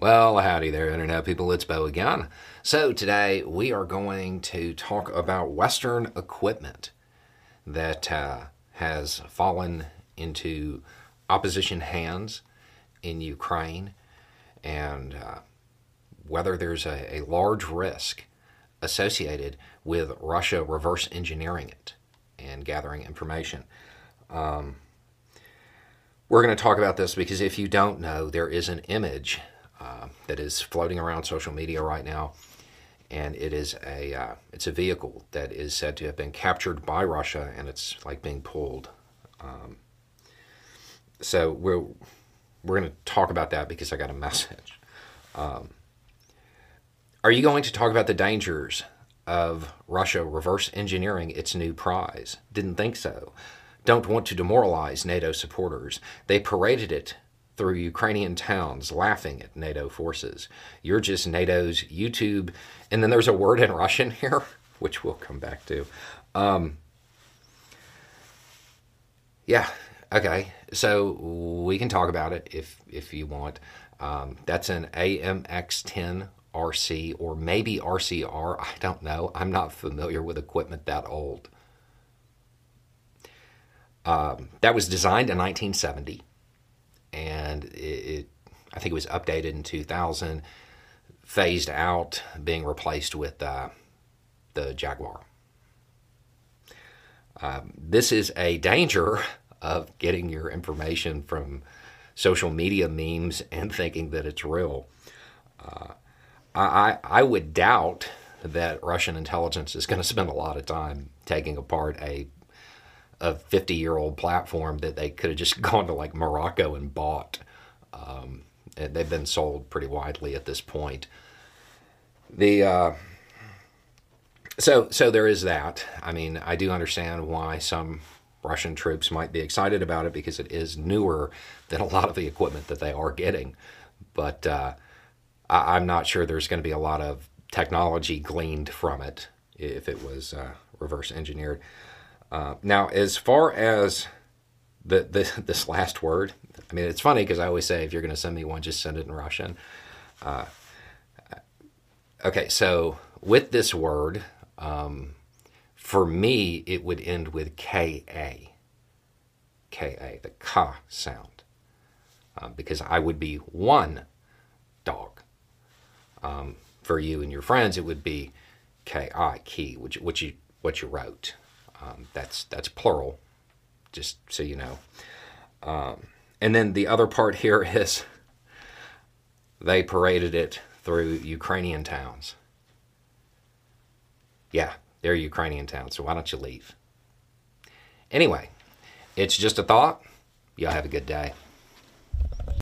Well, howdy there, Internet people. It's Beau again. So, today we are going to talk about Western equipment that uh, has fallen into opposition hands in Ukraine and uh, whether there's a, a large risk associated with Russia reverse engineering it and gathering information. Um, we're going to talk about this because if you don't know, there is an image that is floating around social media right now, and it is a uh, it's a vehicle that is said to have been captured by Russia, and it's like being pulled. Um, so we're we're going to talk about that because I got a message. Um, are you going to talk about the dangers of Russia reverse engineering its new prize? Didn't think so. Don't want to demoralize NATO supporters. They paraded it through Ukrainian towns laughing at NATO forces. You're just NATO's YouTube. And then there's a word in Russian here, which we'll come back to. Um, yeah, okay. So we can talk about it if, if you want. Um, that's an AMX 10 RC or maybe RCR. I don't know. I'm not familiar with equipment that old. Um, that was designed in 1970 and it, it, I think it was updated in 2000, phased out, being replaced with uh, the Jaguar. Um, this is a danger of getting your information from social media memes and thinking that it's real. Uh, I, I would doubt that Russian intelligence is going to spend a lot of time taking apart a a 50 year old platform that they could have just gone to like Morocco and bought. Um, and they've been sold pretty widely at this point. The uh, so so there is that. I mean, I do understand why some Russian troops might be excited about it because it is newer than a lot of the equipment that they are getting. But uh, I, am not sure there's going to be a lot of technology gleaned from it if it was uh, reverse engineered. Uh, now, as far as the, the this last word, I mean, it's funny because I always say if you're going to send me one, just send it in Russian. Uh, okay, so with this word, um, for me, it would end with K A. K A, the ka sound, uh, because I would be one dog. Um, for you and your friends, it would be K I, key, which, which you, what you wrote. Um, that's that's plural, just so you know. Um, and then the other part here is they paraded it through Ukrainian towns. Yeah, they're Ukrainian towns, so why don't you leave? Anyway, it's just a thought. Y'all have a good day.